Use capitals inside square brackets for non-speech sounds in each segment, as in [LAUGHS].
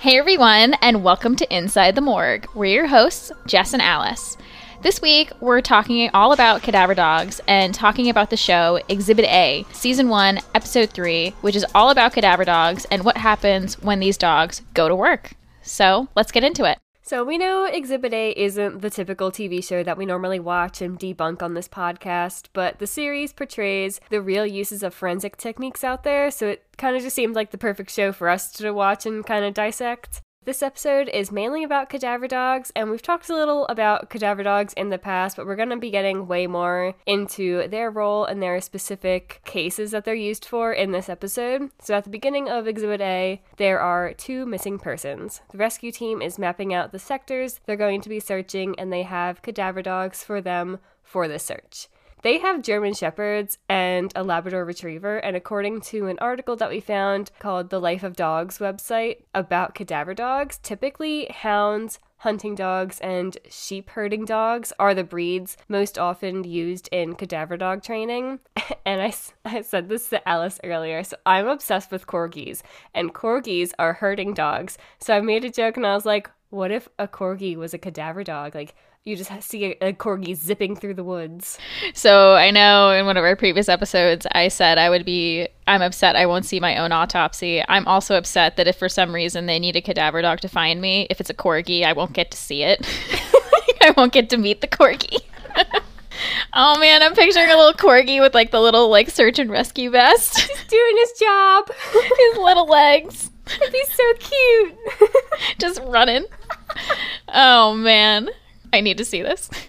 Hey everyone, and welcome to Inside the Morgue. We're your hosts, Jess and Alice. This week, we're talking all about cadaver dogs and talking about the show Exhibit A, Season 1, Episode 3, which is all about cadaver dogs and what happens when these dogs go to work. So, let's get into it. So, we know Exhibit A isn't the typical TV show that we normally watch and debunk on this podcast, but the series portrays the real uses of forensic techniques out there, so it kind of just seemed like the perfect show for us to watch and kind of dissect. This episode is mainly about cadaver dogs, and we've talked a little about cadaver dogs in the past, but we're going to be getting way more into their role and their specific cases that they're used for in this episode. So, at the beginning of Exhibit A, there are two missing persons. The rescue team is mapping out the sectors they're going to be searching, and they have cadaver dogs for them for the search. They have German Shepherds and a Labrador Retriever, and according to an article that we found called the Life of Dogs website about cadaver dogs, typically hounds, hunting dogs, and sheep herding dogs are the breeds most often used in cadaver dog training. [LAUGHS] And I, I said this to Alice earlier, so I'm obsessed with corgis, and corgis are herding dogs. So I made a joke and I was like, what if a corgi was a cadaver dog? Like, you just see a, a, corgi zipping through the woods. So I know in one of our previous episodes, I said I would be, I'm upset I won't see my own autopsy. I'm also upset that if for some reason they need a cadaver dog to find me, if it's a corgi, I won't get to see it. [LAUGHS] [LAUGHS] I won't get to meet the corgi. [LAUGHS] oh man, I'm picturing a little corgi with like the little like search and rescue vest. He's doing his job. his little legs. He's so cute. Just running. Oh man. [LAUGHS] I need to see this. [LAUGHS]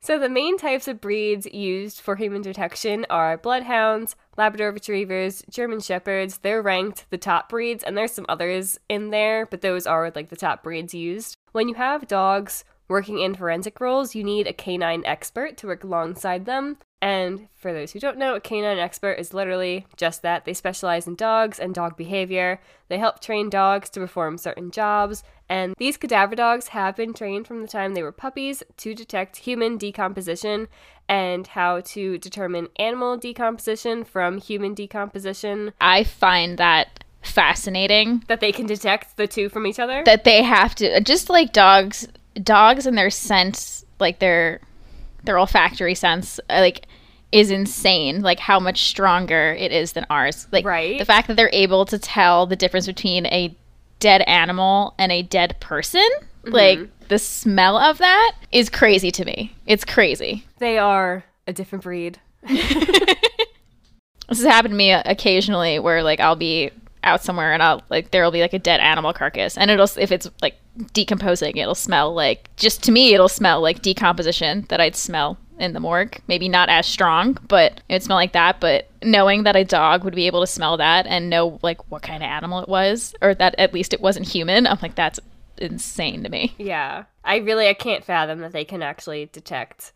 So, the main types of breeds used for human detection are bloodhounds, Labrador retrievers, German shepherds. They're ranked the top breeds, and there's some others in there, but those are like the top breeds used. When you have dogs working in forensic roles, you need a canine expert to work alongside them. And for those who don't know, a canine expert is literally just that. They specialize in dogs and dog behavior. They help train dogs to perform certain jobs. And these cadaver dogs have been trained from the time they were puppies to detect human decomposition and how to determine animal decomposition from human decomposition. I find that fascinating that they can detect the two from each other. That they have to, just like dogs, dogs and their sense, like their their olfactory sense uh, like is insane like how much stronger it is than ours like right. the fact that they're able to tell the difference between a dead animal and a dead person mm-hmm. like the smell of that is crazy to me. It's crazy. They are a different breed. [LAUGHS] This has happened to me occasionally where like i'll be out somewhere and I'll like there'll be like a dead animal carcass and it'll if it's like decomposing it'll smell like just to me it'll smell like decomposition that I'd smell in the morgue. Maybe not as strong but it would smell like that but knowing that a dog would be able to smell that and know like what kind of animal it was or that at least it wasn't human I'm like that's insane to me. Yeah. I really I can't fathom that they can actually detect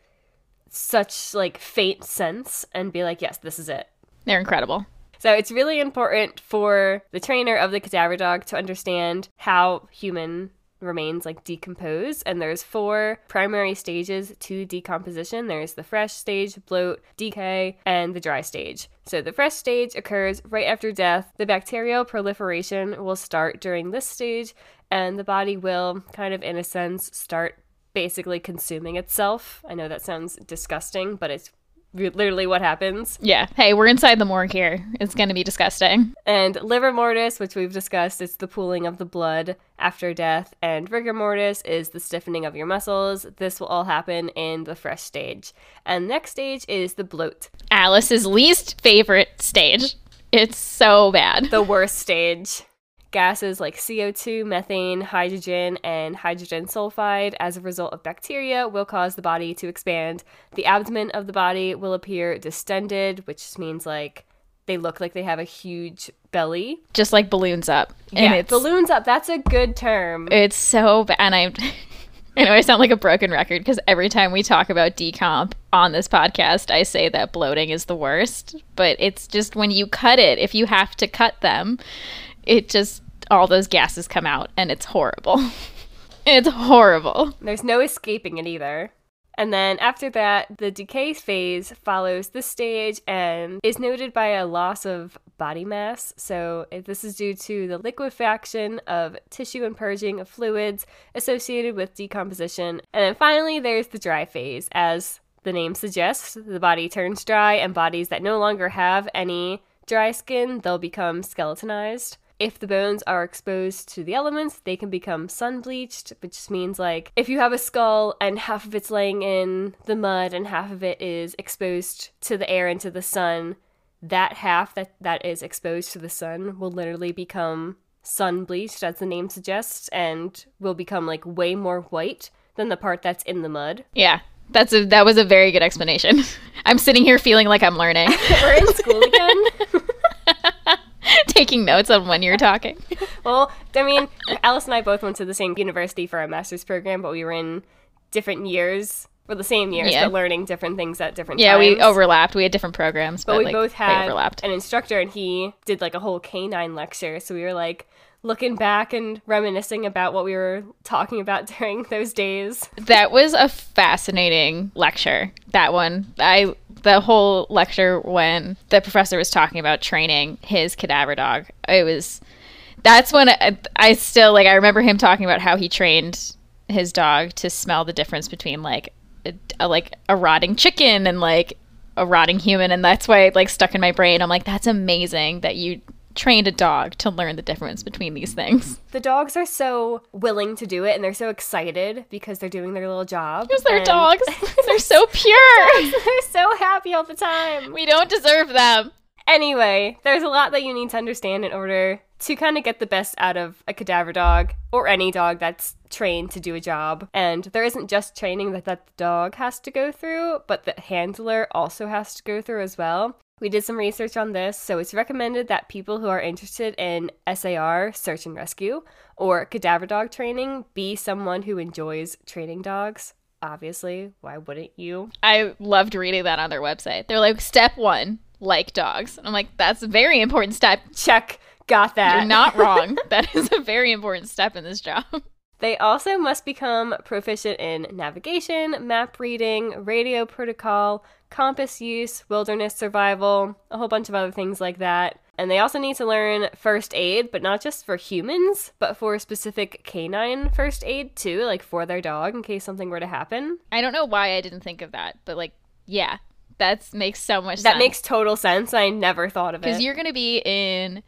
such like faint sense and be like yes this is it. They're incredible. So it's really important for the trainer of the cadaver dog to understand how human remains like decompose and there's four primary stages to decomposition. There's the fresh stage bloat decay and the dry stage. So the fresh stage occurs right after death. The bacterial proliferation will start during this stage and the body will kind of in a sense start basically consuming itself. I know that sounds disgusting but it's literally what happens. Yeah. Hey, we're inside the morgue here. It's going to be disgusting. And livor mortis, which we've discussed, is the pooling of the blood after death. And rigor mortis is the stiffening of your muscles. This will all happen in the fresh stage. And next stage is the bloat. Alice's least favorite stage. It's so bad. The worst stage gases like CO2, methane, hydrogen, and hydrogen sulfide as a result of bacteria will cause the body to expand. The abdomen of the body will appear distended, which means like they look like they have a huge belly. Just like balloons up. And yeah, it's, balloons up. That's a good term. It's so bad. And I. [LAUGHS] I know I sound like a broken record because every time we talk about decomp on this podcast, I say that bloating is the worst. But it's just when you cut it, if you have to cut them, it just all those gases come out and it's horrible. [LAUGHS] it's horrible. There's no escaping it either. And then after that, the decay phase follows this stage and is noted by a loss of body mass. So, this is due to the liquefaction of tissue and purging of fluids associated with decomposition. And then finally, there's the dry phase. As the name suggests, the body turns dry, and bodies that no longer have any dry skin, they'll become skeletonized. If the bones are exposed to the elements, they can become sun bleached, which means like if you have a skull and half of it's laying in the mud and half of it is exposed to the air and to the sun, that half that, that is exposed to the sun will literally become sun bleached, as the name suggests, and will become like way more white than the part that's in the mud. Yeah. That's a that was a very good explanation. [LAUGHS] I'm sitting here feeling like I'm learning. [LAUGHS] We're in school [LAUGHS] again. [LAUGHS] Taking notes on when you're talking. [LAUGHS] well, I mean, Alice and I both went to the same university for our master's program, but we were in different years for the same years, Yeah. but learning different things at different Yeah, times. we overlapped. We had different programs, but, But we like, both had overlapped. an instructor, and he did like a whole canine lecture. So we were like looking back and reminiscing about what we were talking about [LAUGHS] during those days. That was a fascinating lecture. That one, I the whole lecture when the professor was talking about training his cadaver dog. It was that's when I, I still like I remember him talking about how he trained his dog to smell the difference between like a, a- like a rotting chicken and like a rotting human and that's why it like stuck in my brain. I'm like that's amazing that you trained a dog to learn the difference between these things. The dogs are so willing to do it, and they're so excited because they're doing their little job. Because they're and dogs. [LAUGHS] [LAUGHS] they're so pure. [LAUGHS] they're so happy all the time. We don't deserve them. Anyway, there's a lot that you need to understand in order to kind of get the best out of a cadaver dog or any dog that's trained to do a job. And there isn't just training that that dog has to go through, but the handler also has to go through as well. We did some research on this, so it's recommended that people who are interested in SAR, search and rescue, or cadaver dog training be someone who enjoys training dogs. Obviously, why wouldn't you? I loved reading that on their website. They're like, step one, like dogs. And I'm like, that's a very important step. Check, got that. You're not [LAUGHS] wrong. that is a very important step in this job. They also must become proficient in navigation, map reading, radio protocol, compass use, wilderness survival, a whole bunch of other things like that. And they also need to learn first aid, but not just for humans, but for specific canine first aid too, like for their dog in case something were to happen. I don't know why I didn't think of that, but like, yeah, that makes so much That sense. That makes total sense. I never thought of it. because you're going to be in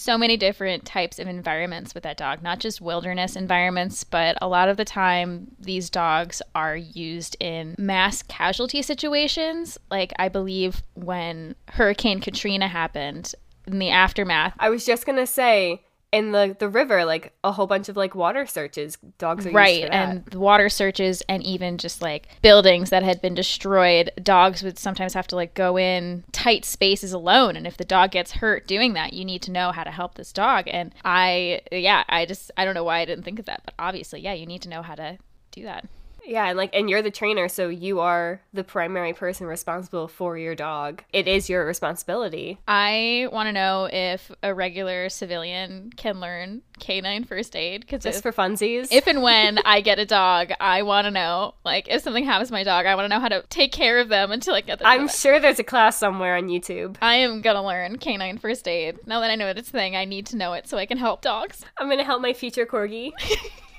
so many different types of environments with that dog, not just wilderness environments, but a lot of the time these dogs are used in mass casualty situations. Like, I believe when Hurricane Katrina happened, in the aftermath, I was just gonna say in the the river, like a whole bunch of like water searches. Dogs are used right and water searches and even just like buildings that had been destroyed. Dogs would sometimes have to like go in tight spaces alone and if the dog gets hurt doing that you need to know how to help this dog. And i yeah i just i don't know why i didn't think of that but obviously yeah you need to know how to do that Yeah, and like, and you're the trainer, so you are the primary person responsible for your dog. It is your responsibility. i want to know if a regular civilian can learn canine first aid because Just if, for funsies. if and when [LAUGHS] i get a dog i want to know like if something happens to my dog i want to know how to take care of them until i get the I'm sure there's a class somewhere on YouTube. I am gonna learn canine first aid. Now that I know it's a thing, I need to know it so I can help dogs. I'm gonna help my future corgi. [LAUGHS]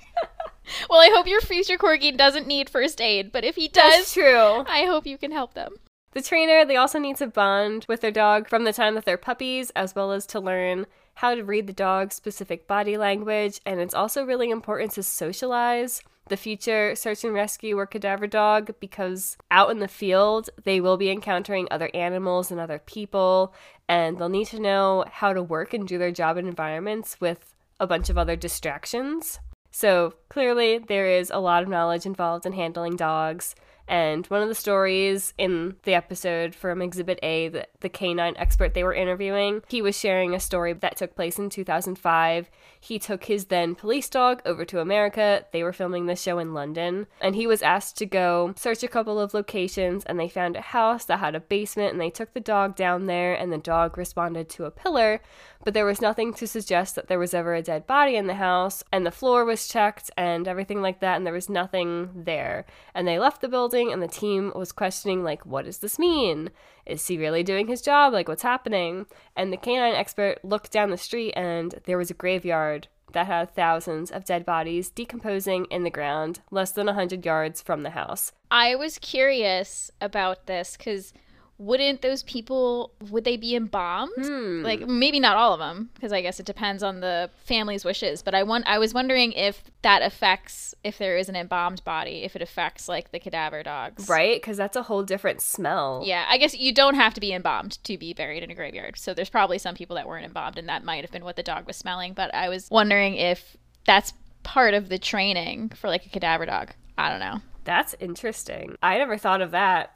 Well, I hope your future corgi doesn't need first aid, but if he does, That's true. I hope you can help them. The trainer, they also need to bond with their dog from the time that they're puppies, as well as to learn how to read the dog's specific body language. And it's also really important to socialize the future search and rescue or cadaver dog because out in the field, they will be encountering other animals and other people, and they'll need to know how to work and do their job in environments with a bunch of other distractions. So clearly, there is a lot of knowledge involved in handling dogs. And one of the stories in the episode from Exhibit A, the, the canine expert they were interviewing, he was sharing a story that took place in 2005. He took his then police dog over to America. They were filming the show in London. And he was asked to go search a couple of locations. And they found a house that had a basement. And they took the dog down there. And the dog responded to a pillar. But there was nothing to suggest that there was ever a dead body in the house, and the floor was checked and everything like that, and there was nothing there. And they left the building, and the team was questioning, like, what does this mean? Is he really doing his job? Like, what's happening? And the canine expert looked down the street, and there was a graveyard that had thousands of dead bodies decomposing in the ground less than 100 yards from the house. I was curious about this because wouldn't those people would they be embalmed Hmm. like maybe not all of them because i guess it depends on the family's wishes but i want i was wondering if that affects if there is an embalmed body if it affects like the cadaver dogs Right? Because that's a whole different smell. yeah i guess you don't have to be embalmed to be buried in a graveyard so there's probably some people that weren't embalmed and that might have been what the dog was smelling but i was wondering if that's part of the training for like a cadaver dog i don't know That's interesting. I never thought of that.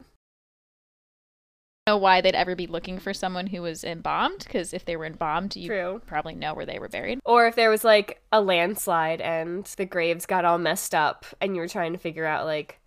Know why they'd ever be looking for someone who was embalmed because if they were embalmed you True. probably know where they were buried Or if there was like a landslide and the graves got all messed up and you were trying to figure out like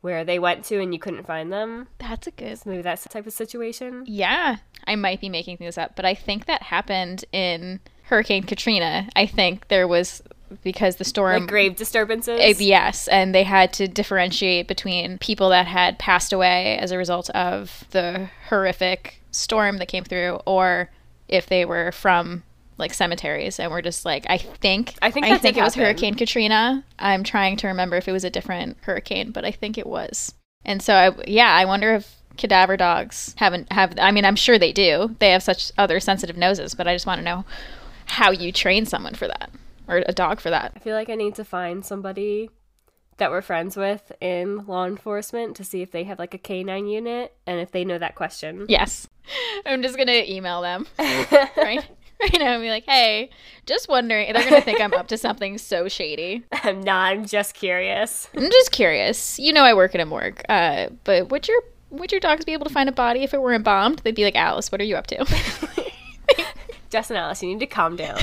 where they went to and you couldn't find them. that's a good So maybe that's the type of situation. yeah i might be making things up but i think that happened in hurricane katrina i think there was because the storm Like grave disturbances. Uh, yes, and they had to differentiate between people that had passed away as a result of the horrific storm that came through, or if they were from like cemeteries and were just like I think I think I think it was. Hurricane Katrina. I'm trying to remember if it was a different hurricane, but I think it was. And so I yeah, I wonder if cadaver dogs haven't have I mean I'm sure they do. They have such other sensitive noses, but I just want to know how you train someone for that or a dog for that. I feel like I need to find somebody that we're friends with in law enforcement to see if they have like a canine unit and if they know that question. [LAUGHS] Yes. I'm just gonna email them [LAUGHS] right right now and be like, hey, just wondering. They're gonna think I'm up to something so shady. I'm not, I'm just curious. I'm just curious. You know, I work at a morgue. Uh, but would your would your dogs be able to find a body if it were embalmed? They'd be like, Alice, what are you up to? [LAUGHS] Jess and Alice, you need to calm down.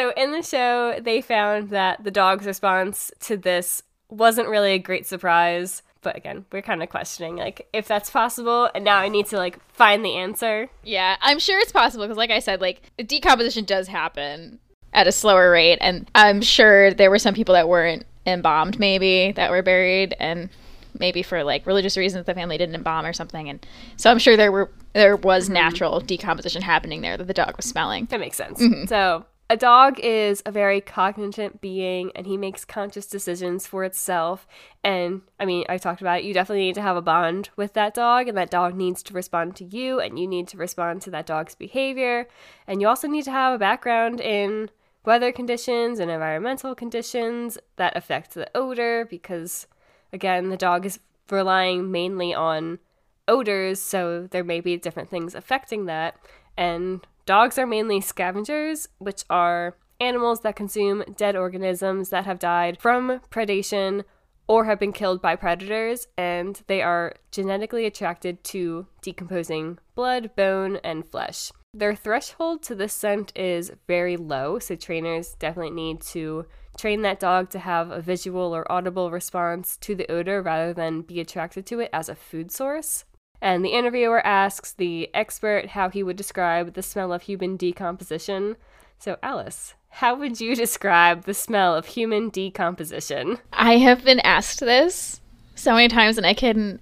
So in the show, they found that the dog's response to this wasn't really a great surprise. But again, we're kind of questioning like if that's possible, and now I need to like find the answer. yeah, I'm sure it's possible because, like I said, like decomposition does happen at a slower rate, and I'm sure there were some people that weren't embalmed, maybe that were buried, and maybe for like religious reasons the family didn't embalm or something, and so I'm sure there were there was mm-hmm. natural decomposition happening there that the dog was smelling. That makes sense. Mm-hmm. So, a dog is a very cognizant being and he makes conscious decisions for itself. And I mean, I talked about it. You definitely need to have a bond with that dog, and that dog needs to respond to you, and you need to respond to that dog's behavior. And you also need to have a background in weather conditions and environmental conditions that affect the odor because, again, the dog is relying mainly on odors, so there may be different things affecting that. And dogs are mainly scavengers, which are animals that consume dead organisms that have died from predation or have been killed by predators, and they are genetically attracted to decomposing blood, bone, and flesh. Their threshold to this scent is very low, so trainers definitely need to train that dog to have a visual or audible response to the odor rather than be attracted to it as a food source. And the interviewer asks the expert how he would describe the smell of human decomposition. So, Alice, how would you describe the smell of human decomposition? I have been asked this so many times and I can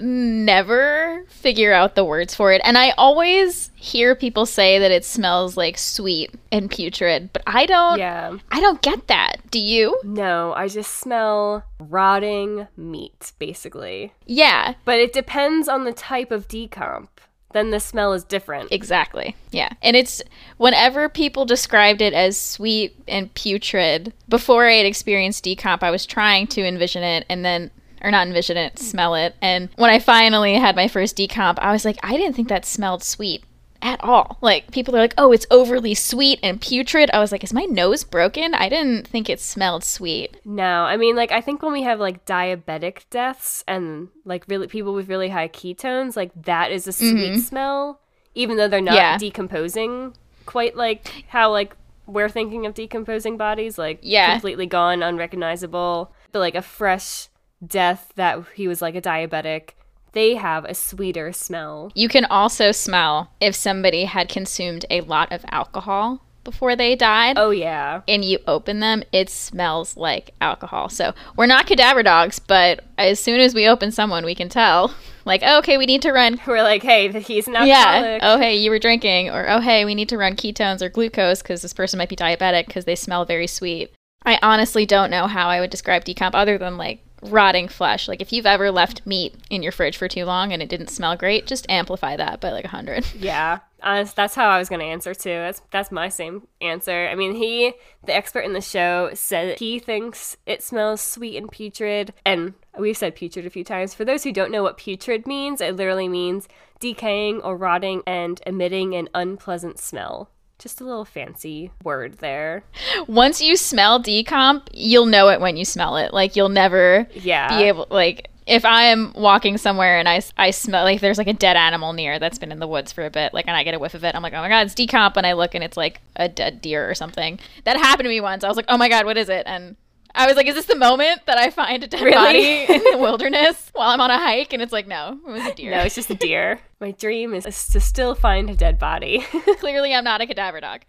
never figure out the words for it. And I always hear people say that it smells like sweet and putrid, but I don't Yeah. I don't get that. Do you? No, I just smell rotting meat, basically. Yeah, But it depends on the type of decomp. Then the smell is different. exactly. Yeah. And it's whenever people described it as sweet and putrid, before I had experienced decomp, I was trying to envision it and then or not envision it, smell it. And when I finally had my first decomp, I was like, I didn't think that smelled sweet at all. Like people are like, "Oh, it's overly sweet and putrid." I was like, "Is my nose broken? I didn't think it smelled sweet." No, I mean, like, I think when we have like diabetic deaths and like really people with really high ketones, like that is a sweet mm-hmm. smell, even though they're not Yeah. decomposing quite like how like we're thinking of decomposing bodies, like Yeah. completely gone, unrecognizable. But like a fresh death that he was like a diabetic, they have a sweeter smell. You can also smell if somebody had consumed a lot of alcohol before they died. Oh, yeah. And you open them, it smells like alcohol. So we're not cadaver dogs, but as soon as we open someone, we can tell. [LAUGHS] Like, oh, okay, we need to run. [LAUGHS] We're like, hey, he's an Yeah. Oh, hey, you were drinking. Or, oh, hey, we need to run ketones or glucose because this person might be diabetic because they smell very sweet. I honestly don't know how I would describe decomp other than like rotting flesh. Like, if you've ever left meat in your fridge for too long and it didn't smell great, just amplify that by like a 100. [LAUGHS] Yeah, honest, that's how I was going to answer too. That's that's my same answer. I mean, he, the expert in the show, said he thinks it smells sweet and putrid, and we've said putrid a few times. For those who don't know what putrid means, it literally means decaying or rotting and emitting an unpleasant smell. Just a little fancy word there. Once you smell decomp, you'll know it when you smell it. Like, you'll never Yeah. be able like if I am walking somewhere and I, I smell like there's like a dead animal near that's been in the woods for a bit, like and I get a whiff of it, I'm like, oh my god, it's decomp, and I look and it's like a dead deer or something. That happened to me once. I was like, oh my god, what is it? And I was like, is this the moment that I find a dead Really? body in the wilderness [LAUGHS] while I'm on a hike? And it's like, no, it was a deer. No, it's just a deer. [LAUGHS] My dream is to still find a dead body. [LAUGHS] Clearly, I'm not a cadaver dog.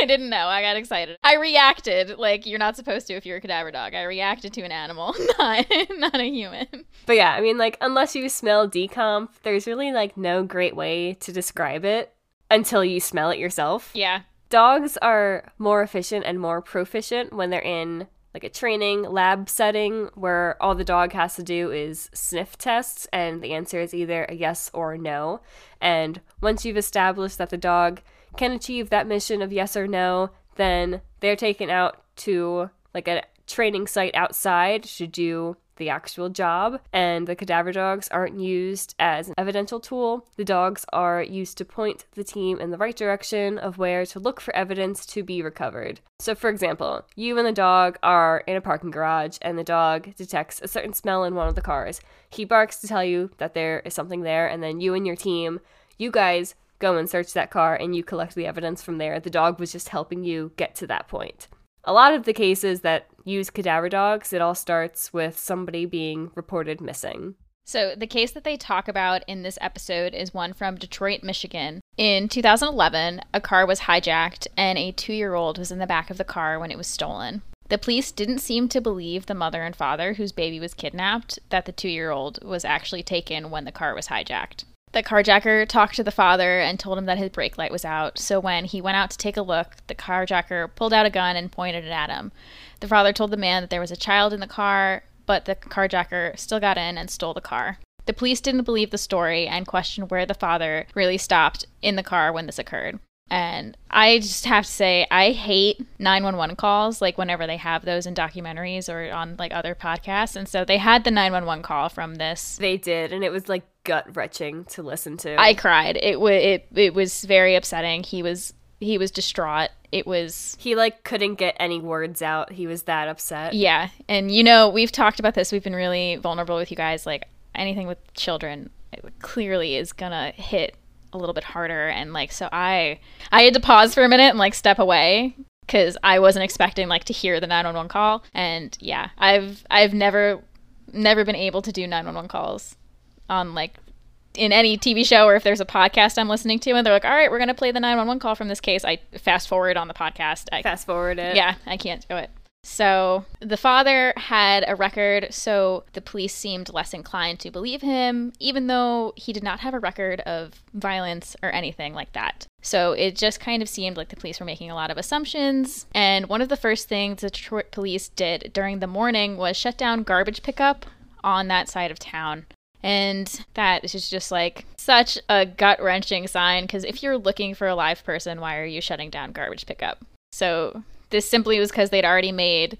I didn't know. I got excited. I reacted like you're not supposed to if you're a cadaver dog. I reacted to an animal, not not a human. But yeah, I mean, like, unless you smell decomp, there's really like no great way to describe it until you smell it yourself. Yeah. Dogs are more efficient and more proficient when they're in like a training lab setting where all the dog has to do is sniff tests and the answer is either a yes or no. And once you've established that the dog can achieve that mission of yes or no, then they're taken out to like a training site outside to do the actual job, and the cadaver dogs aren't used as an evidential tool. The dogs are used to point the team in the right direction of where to look for evidence to be recovered. So, for example, you and the dog are in a parking garage, and the dog detects a certain smell in one of the cars. He barks to tell you that there is something there, and then you and your team, you guys go and search that car and you collect the evidence from there. The dog was just helping you get to that point. A lot of the cases that use cadaver dogs, it all starts with somebody being reported missing. So, the case that they talk about in this episode is one from Detroit, Michigan. In 2011, a car was hijacked and a two year old was in the back of the car when it was stolen. The police didn't seem to believe the mother and father, whose baby was kidnapped, that the two year old was actually taken when the car was hijacked. The carjacker talked to the father and told him that his brake light was out, so when he went out to take a look, the carjacker pulled out a gun and pointed it at him. The father told the man that there was a child in the car, but the carjacker still got in and stole the car. The police didn't believe the story and questioned where the father really stopped in the car when this occurred. And I just have to say, I hate 911 calls, like whenever they have those in documentaries or on like other podcasts. And so they had the 911 call from this. They did, and it was like gut wrenching to listen to. I cried. It was it it was very upsetting. He was he was distraught. It was he like couldn't get any words out. He was that upset. yeah. And you know, we've talked about this. We've been really vulnerable with you guys. Like anything with children, it clearly is gonna hit a little bit harder. And like, so I I had to pause for a minute and like step away because I wasn't expecting like to hear the 911 call. And yeah, I've I've never never been able to do 911 calls on like in any TV show or if there's a podcast I'm listening to and they're like, all right, we're going to play the 911 call from this case. I fast forward on the podcast. I, Fast forward it. yeah, I can't do it. So the father had a record, so the police seemed less inclined to believe him, even though he did not have a record of violence or anything like that. So it just kind of seemed like the police were making a lot of assumptions. And one of the first things the Detroit police did during the morning was shut down garbage pickup on that side of town. And that is just like such a gut wrenching sign because if you're looking for a live person, why are you shutting down garbage pickup? So this simply was because they'd already made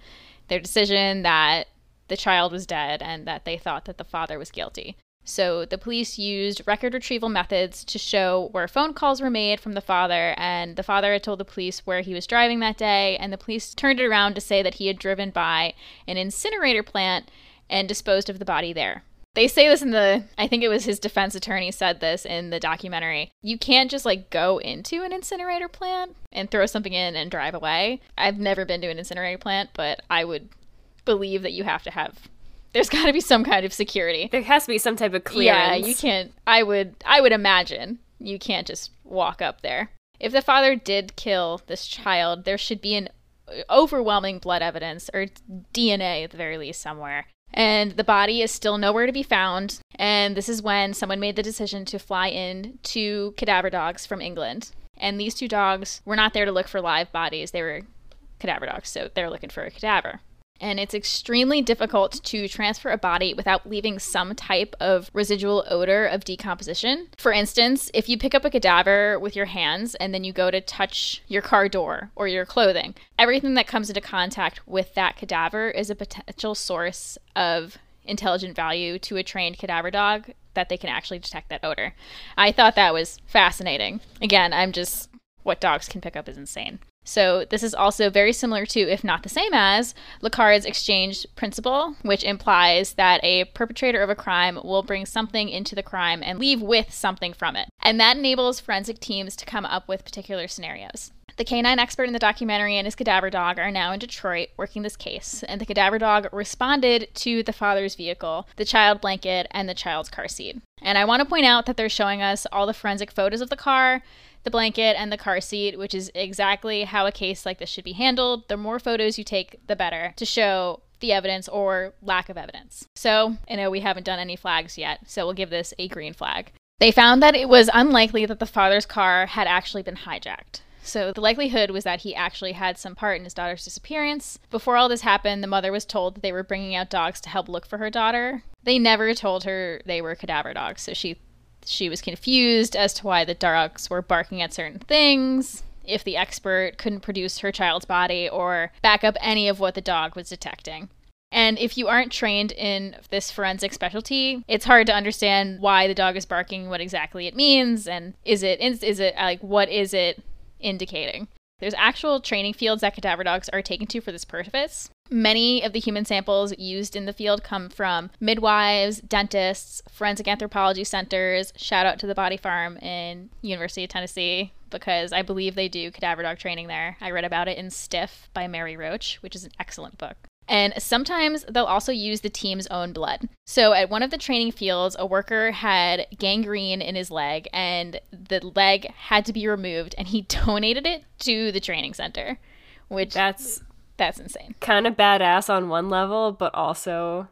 their decision that the child was dead and that they thought that the father was guilty. So the police used record retrieval methods to show where phone calls were made from the father, and the father had told the police where he was driving that day, and the police turned it around to say that he had driven by an incinerator plant and disposed of the body there. They say this in the I think it was his defense attorney said this in the documentary. You can't just like go into an incinerator plant and throw something in and drive away. I've never been to an incinerator plant, but I would believe that you have to have There's [LAUGHS] got to be some kind of security. There has to be some type of clearance. Yeah, you can't. I would. I would imagine you can't just walk up there. If the father did kill this child, there should be an uh, overwhelming blood evidence or DNA at the very least somewhere. And the body is still nowhere to be found. And this is when someone made the decision to fly in two cadaver dogs from England. And these two dogs were not there to look for live bodies, they were cadaver dogs, so they're looking for a cadaver and it's extremely difficult to transfer a body without leaving some type of residual odor of decomposition. For instance, if you pick up a cadaver with your hands and then you go to touch your car door or your clothing, everything that comes into contact with that cadaver is a potential source of intelligent value to a trained cadaver dog that they can actually detect that odor. I thought that was fascinating. Again, I'm just what dogs can pick up is insane. So this is also very similar to, if not the same as, Locard's exchange principle, which implies that a perpetrator of a crime will bring something into the crime and leave with something from it. And that enables forensic teams to come up with particular scenarios. The canine expert in the documentary and his cadaver dog are now in Detroit working this case, and the cadaver dog responded to the father's vehicle, the child blanket, and the child's car seat. And I want to point out that they're showing us all the forensic photos of the car, the blanket and the car seat, which is exactly how a case like this should be handled. The more photos you take, the better to show the evidence or lack of evidence. So, I know we haven't done any flags yet, so we'll give this a green flag. They found that it was unlikely that the father's car had actually been hijacked. So the likelihood was that he actually had some part in his daughter's disappearance. Before all this happened, the mother was told that they were bringing out dogs to help look for her daughter. They never told her they were cadaver dogs, so she she was confused as to why the dogs were barking at certain things, if the expert couldn't produce her child's body or back up any of what the dog was detecting. And if you aren't trained in this forensic specialty, it's hard to understand why the dog is barking, what exactly it means, and is it is it like what is it indicating? There's actual training fields that cadaver dogs are taken to for this purpose. Many of the human samples used in the field come from midwives, dentists, forensic anthropology centers. Shout out to the Body Farm in University of Tennessee because I believe they do cadaver dog training there. I read about it in Stiff by Mary Roach, which is an excellent book. And sometimes they'll also use the team's own blood. So at one of the training fields, a worker had gangrene in his leg and the leg had to be removed and he [LAUGHS] donated it to the training center, which That's that's insane. kind of badass on one level, but also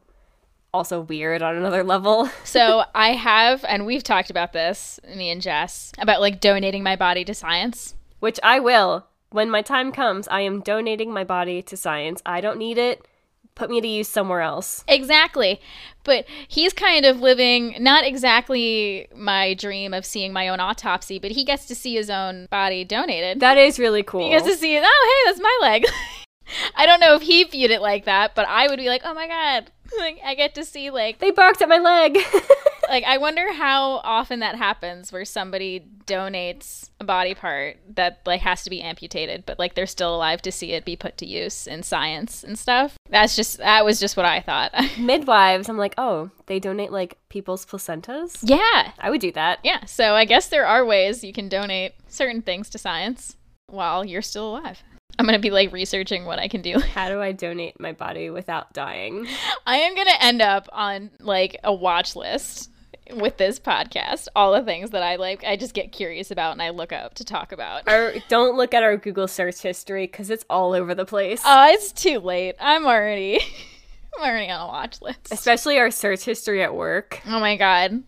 also weird on another level. [LAUGHS] So I have and we've talked about this, me and Jess, about like donating my body to science. Which I will. When my time comes, I am donating my body to science. I don't need it. Put me to use somewhere else. Exactly. But he's kind of living not exactly my dream of seeing my own autopsy, but he gets to see his own body donated. That is really cool. He gets to see it. Oh, hey, that's my leg. [LAUGHS] I don't know if he viewed it like that, but I would be like, oh my god, [LAUGHS] like I get to see like they barked at my leg. [LAUGHS] like I wonder how often that happens where somebody donates a body part that like has to be amputated, but like they're still alive to see it be put to use in science and stuff. That's just that was just what I thought. [LAUGHS] Midwives, I'm like, oh, they donate like people's placentas? yeah. I would do that. Yeah. So I guess there are ways you can donate certain things to science while you're still alive. I'm going to be like researching what I can do. [LAUGHS] How do I donate my body without dying? I am going to end up on like a watch list with this podcast. All the things that I like, I just get curious about and I look up to talk about. Our, don't look at our Google search history because it's all over the place. Oh, it's too late. I'm already [LAUGHS] I'm already on a watch list. Especially our search history at work. Oh my god.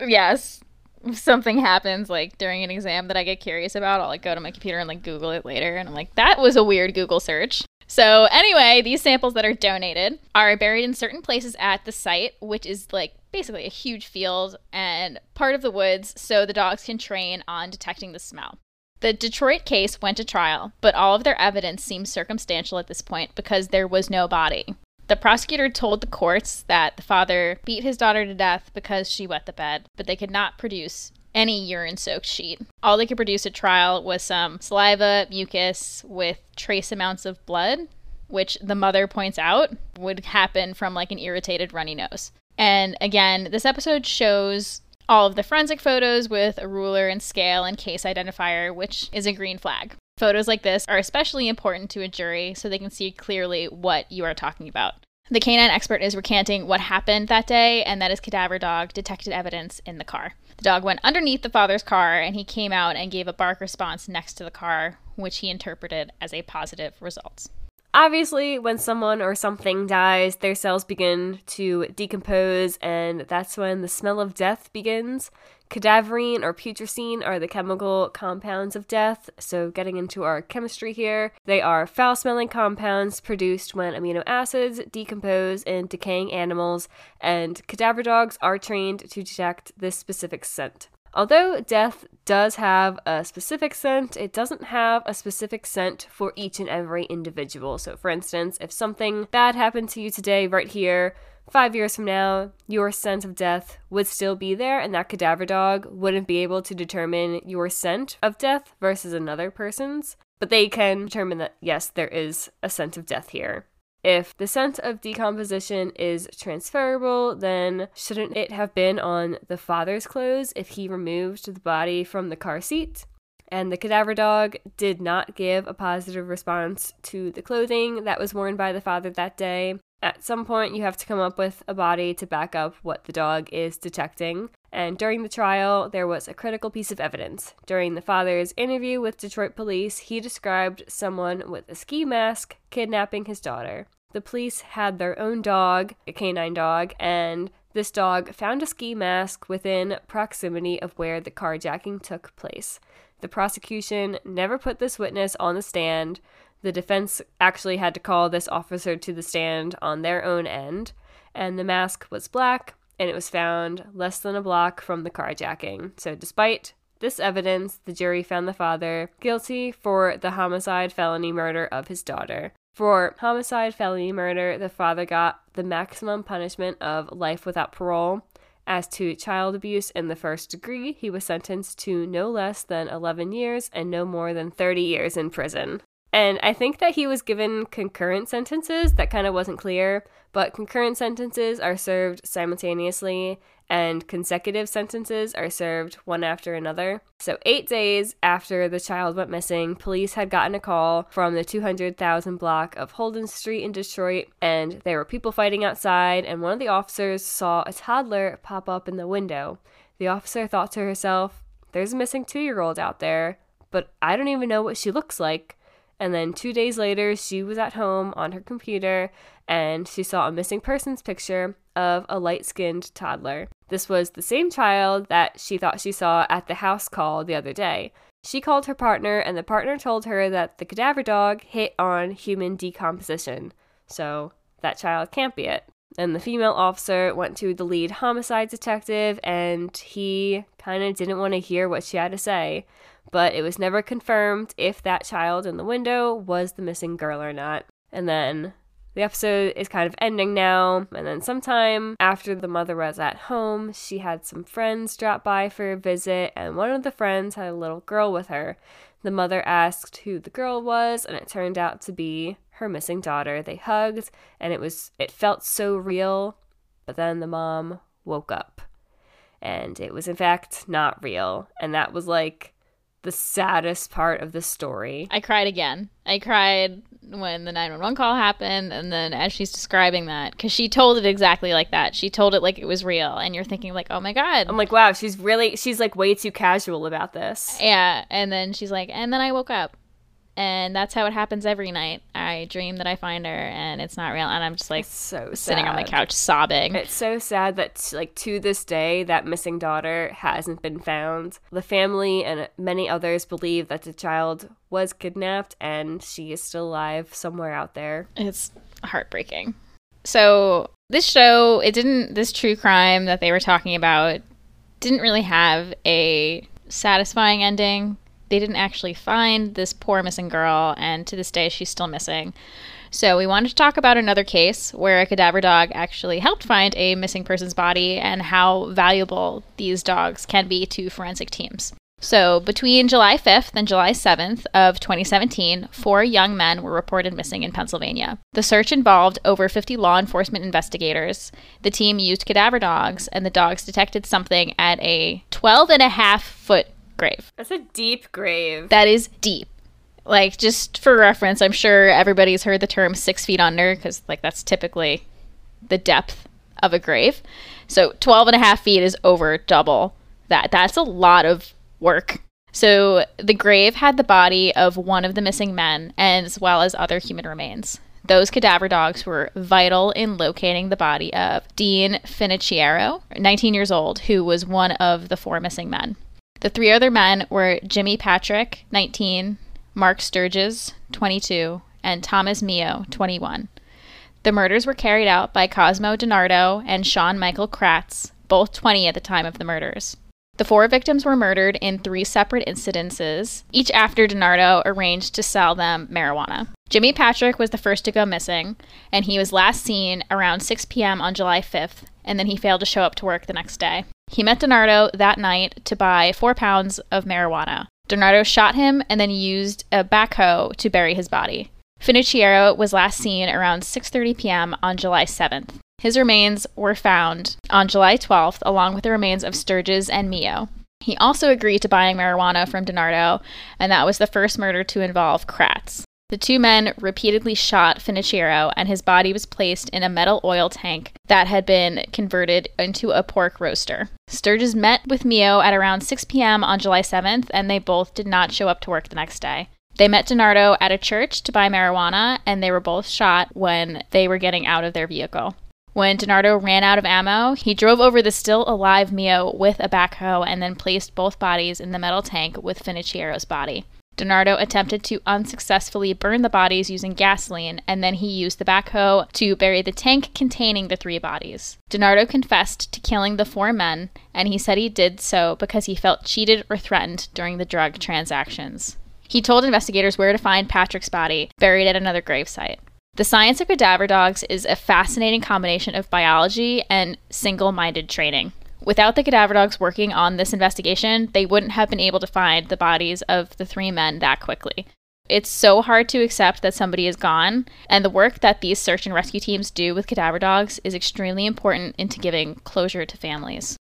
Yes. [LAUGHS] Something happens like during an exam that I get curious about, I'll like go to my computer and like Google it later and I'm like, that was a weird Google search. So anyway, these samples that are donated are buried in certain places at the site, which is like basically a huge field and part of the woods so the dogs can train on detecting the smell. The Detroit case went to trial, but all of their evidence seems circumstantial at this point because there was no body. The prosecutor told the courts that the father beat his daughter to death because she wet the bed, but they could not produce any urine soaked sheet. All they could produce at trial was some saliva, mucus with trace amounts of blood, which the mother points out would happen from like an irritated runny nose. And again, this episode shows all of the forensic photos with a ruler and scale and case identifier, which is a green flag. Photos like this are especially important to a jury so they can see clearly what you are talking about. The canine expert is recanting what happened that day and that his cadaver dog detected evidence in the car. The dog went underneath the father's car and he came out and gave a bark response next to the car, which he interpreted as a positive result. Obviously, when someone or something dies, their cells begin to decompose, and that's when the smell of death begins. Cadaverine or putrescine are the chemical compounds of death. So, getting into our chemistry here, they are foul smelling compounds produced when amino acids decompose in decaying animals, and cadaver dogs are trained to detect this specific scent. Although death does have a specific scent, it doesn't have a specific scent for each and every individual. So, for instance, if something bad happened to you today, right here, five years from now, your scent of death would still be there, and that cadaver dog wouldn't be able to determine your scent of death versus another person's. But they can determine that, yes, there is a scent of death here. If the scent of decomposition is transferable, then shouldn't it have been on the father's clothes if he removed the body from the car seat? And the cadaver dog did not give a positive response to the clothing that was worn by the father that day. At some point, you have to come up with a body to back up what the dog is detecting. And during the trial, there was a critical piece of evidence. During the father's interview with Detroit police, he described someone with a ski mask kidnapping his daughter. The police had their own dog, a canine dog, and this dog found a ski mask within proximity of where the carjacking took place. The prosecution never put this witness on the stand. The defense actually had to call this officer to the stand on their own end, and the mask was black, and it was found less than a block from the carjacking. So, despite this evidence, the jury found the father guilty for the homicide felony murder of his daughter. For homicide felony murder, the father got the maximum punishment of life without parole. As to child abuse in the first degree, he was sentenced to no less than 11 years and no more than 30 years in prison. And I think that he was given concurrent sentences. That kind of wasn't clear, but concurrent sentences are served simultaneously, and consecutive sentences are served one after another. So, eight days after the child went missing, police had gotten a call from the 200,000 block of Holden Street in Detroit, and there were people fighting outside, and one of the officers saw a toddler pop up in the window. The officer thought to herself, There's a missing two year old out there, but I don't even know what she looks like. And then two days later, she was at home on her computer and she saw a missing persons picture of a light skinned toddler. This was the same child that she thought she saw at the house call the other day. She called her partner, and the partner told her that the cadaver dog hit on human decomposition. So that child can't be it. And the female officer went to the lead homicide detective, and he kind of didn't want to hear what she had to say but it was never confirmed if that child in the window was the missing girl or not. And then the episode is kind of ending now, and then sometime after the mother was at home, she had some friends drop by for a visit, and one of the friends had a little girl with her. The mother asked who the girl was, and it turned out to be her missing daughter. They hugged, and it was it felt so real, but then the mom woke up. And it was in fact not real, and that was like the saddest part of the story. I cried again. I cried when the 911 call happened and then as she's describing that cuz she told it exactly like that. She told it like it was real and you're thinking like, "Oh my god." I'm like, "Wow, she's really she's like way too casual about this." Yeah, and then she's like, "And then I woke up." And that's how it happens every night. I dream that I find her, and it's not real, and I'm just like it's so sitting sad. on the couch sobbing. It's so sad that like to this day that missing daughter hasn't been found. The family and many others believe that the child was kidnapped, and she is still alive somewhere out there. It's heartbreaking. So this show, it didn't. This true crime that they were talking about didn't really have a satisfying ending they didn't actually find this poor missing girl, and to this day, she's still missing. So, we wanted to talk about another case where a cadaver dog actually helped find a missing person's body and how valuable these dogs can be to forensic teams. So, between July 5th and July 7th of 2017, four young men were reported missing in Pennsylvania. The search involved over 50 law enforcement investigators. The team used cadaver dogs, and the dogs detected something at a 12 and a half foot grave. That's a deep grave. That is deep. Like, just for reference, I'm sure everybody's heard the term six feet under because, like, that's typically the depth of a grave. So 12 and a half feet is over double that. That's a lot of work. So the grave had the body of one of the missing men as well as other human remains. Those cadaver dogs were vital in locating the body of Dean Finocchiaro, 19 years old, who was one of the four missing men. The three other men were Jimmy Patrick, 19, Mark Sturgis, 22, and Thomas Meo, 21. The murders were carried out by Cosmo DiNardo and Sean Michael Kratz, both 20 at the time of the murders. The four victims were murdered in three separate incidences, each after DiNardo arranged to sell them marijuana. Jimmy Patrick was the first to go missing, and he was last seen around 6 p.m. on July 5th, and then he failed to show up to work the next day. He met DiNardo that night to buy four pounds of marijuana. DiNardo shot him and then used a backhoe to bury his body. Finocchiaro was last seen around 6:30 p.m. on July 7th. His remains were found on July 12th along with the remains of Sturgis and Meo. He also agreed to buying marijuana from DiNardo, and that was the first murder to involve Kratz. The two men repeatedly shot Finocchiaro, and his body was placed in a metal oil tank that had been converted into a pork roaster. Sturgis met with Meo at around 6 p.m. on July 7th, and they both did not show up to work the next day. They met DiNardo at a church to buy marijuana, and they were both shot when they were getting out of their vehicle. When DiNardo ran out of ammo, he drove over the still alive Meo with a backhoe and then placed both bodies in the metal tank with Finocchiaro's body. DiNardo attempted to unsuccessfully burn the bodies using gasoline, and then he used the backhoe to bury the tank containing the three bodies. DiNardo confessed to killing the four men, and he said he did so because he felt cheated or threatened during the drug transactions. He told investigators where to find Patrick's body, buried at another gravesite. The science of cadaver dogs is a fascinating combination of biology and single minded training. Without the cadaver dogs working on this investigation, they wouldn't have been able to find the bodies of the three men that quickly. It's so hard to accept that somebody is gone, and the work that these search and rescue teams do with cadaver dogs is extremely important into giving closure to families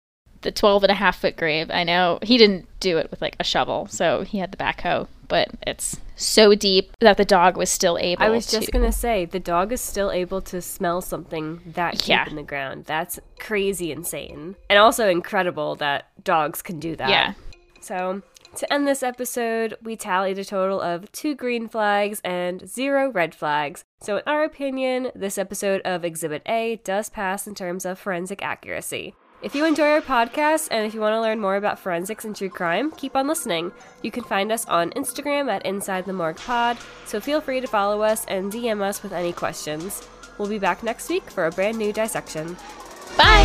the 12 and a half foot grave. I know he didn't do it with like a shovel, so he had the backhoe, but it's so deep that the dog was still able I was just to- gonna say the dog is still able to smell something that deep Yeah. in the ground. That's crazy insane. And also incredible that dogs can do that. Yeah. So to end this episode, we tallied a total of two green flags and zero red flags. So in our opinion, this episode of Exhibit A does pass in terms of forensic accuracy. If you enjoy our podcast and if you want to learn more about forensics and true crime, keep on listening. You can find us on Instagram at Inside the Morgue Pod, so feel free to follow us and DM us with any questions. We'll be back next week for a brand new dissection. Bye.